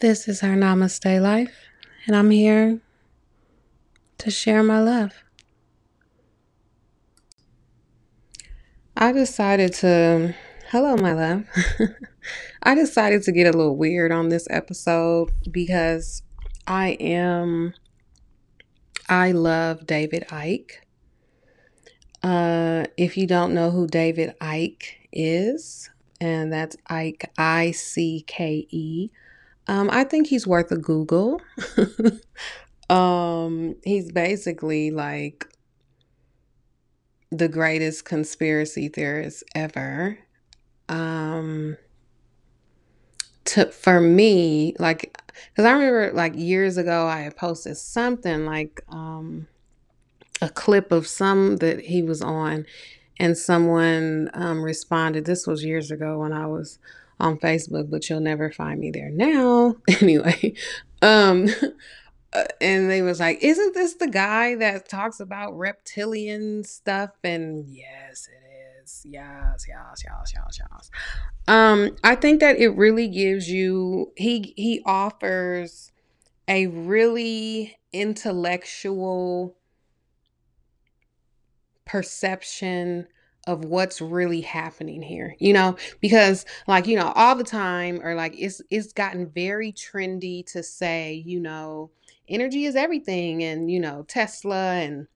This is our Namaste Life, and I'm here to share my love. I decided to, hello, my love. I decided to get a little weird on this episode because I am, I love David Icke. Uh, if you don't know who David Icke is, and that's Ike, I C K E. Um, I think he's worth a Google. um, he's basically like the greatest conspiracy theorist ever. Um, to for me, like, because I remember like years ago, I had posted something like um a clip of some that he was on, and someone um, responded. This was years ago when I was on Facebook, but you'll never find me there now. anyway, um, uh, and they was like, "Isn't this the guy that talks about reptilian stuff?" And yes, it is. Yes, yes, yes, yes, yes. Um, I think that it really gives you. He he offers a really intellectual perception of what's really happening here you know? Because like you know all the time or like it's it's gotten very trendy to say you know energy is everything and you know tesla and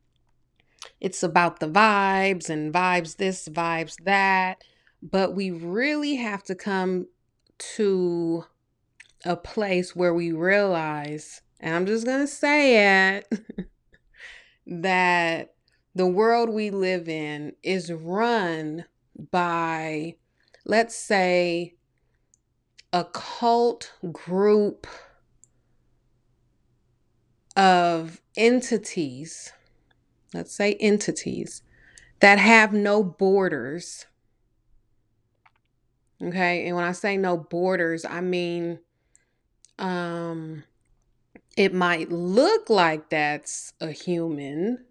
it's about the vibes and vibes this vibes that. But we really have to come to a place where we realize and i'm just going to say it that the world we live in is run by, let's say, a cult group of entities, let's say entities, that have no borders. Okay. And when I say no borders, I mean, um, it might look like that's a human,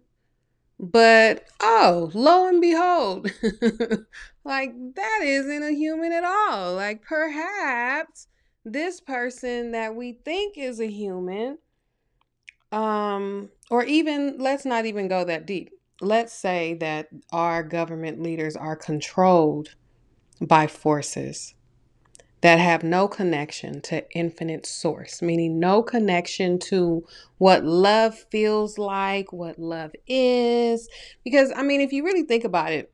but oh, lo and behold, like that isn't a human at all. Like perhaps this person that we think is a human, um, or even let's not even go that deep. Let's say that our government leaders are controlled by forces that have no connection to infinite source, meaning no connection to what love feels like, what love is. Because, I mean, if you really think about it,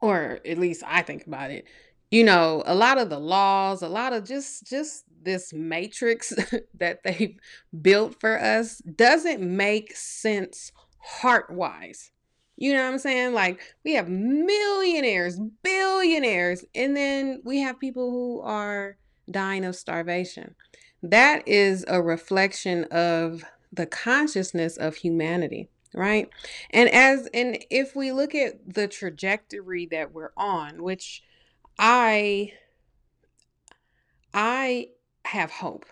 or at least I think about it, you know, a lot of the laws, a lot of just, just, this matrix that they've built for us doesn't make sense heart wise. You know what I'm saying? Like we have millionaires, billionaires, and then we have people who are dying of starvation. That is a reflection of the consciousness of humanity, right? And as and if we look at the trajectory that we're on, which I I have hope.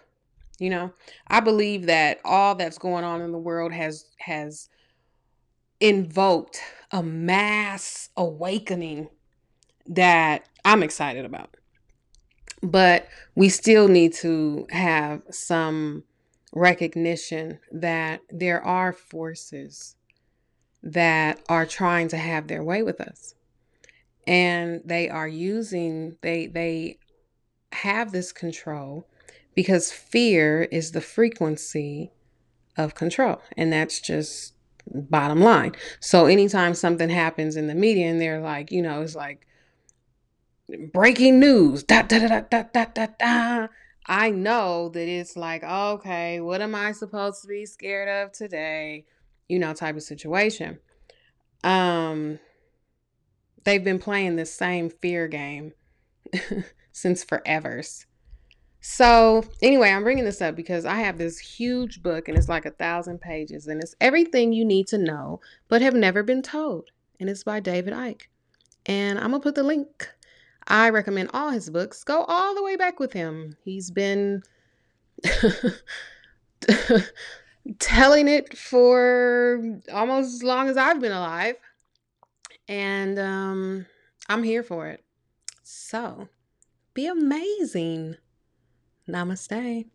You know, I believe that all that's going on in the world has has invoked a mass awakening that I'm excited about. But we still need to have some recognition that there are forces that are trying to have their way with us. And they are using they they have this control because fear is the frequency of control. And that's just Bottom line. So anytime something happens in the media and they're like, you know, it's like breaking news, da da da da da da da. I know that it's like, okay, what am I supposed to be scared of today? You know, type of situation. Um they've been playing the same fear game since forevers. So, anyway, I'm bringing this up because I have this huge book and it's like a thousand pages and it's everything you need to know but have never been told. And it's by David Icke. And I'm going to put the link. I recommend all his books. Go all the way back with him. He's been telling it for almost as long as I've been alive. And um, I'm here for it. So, be amazing. Namaste.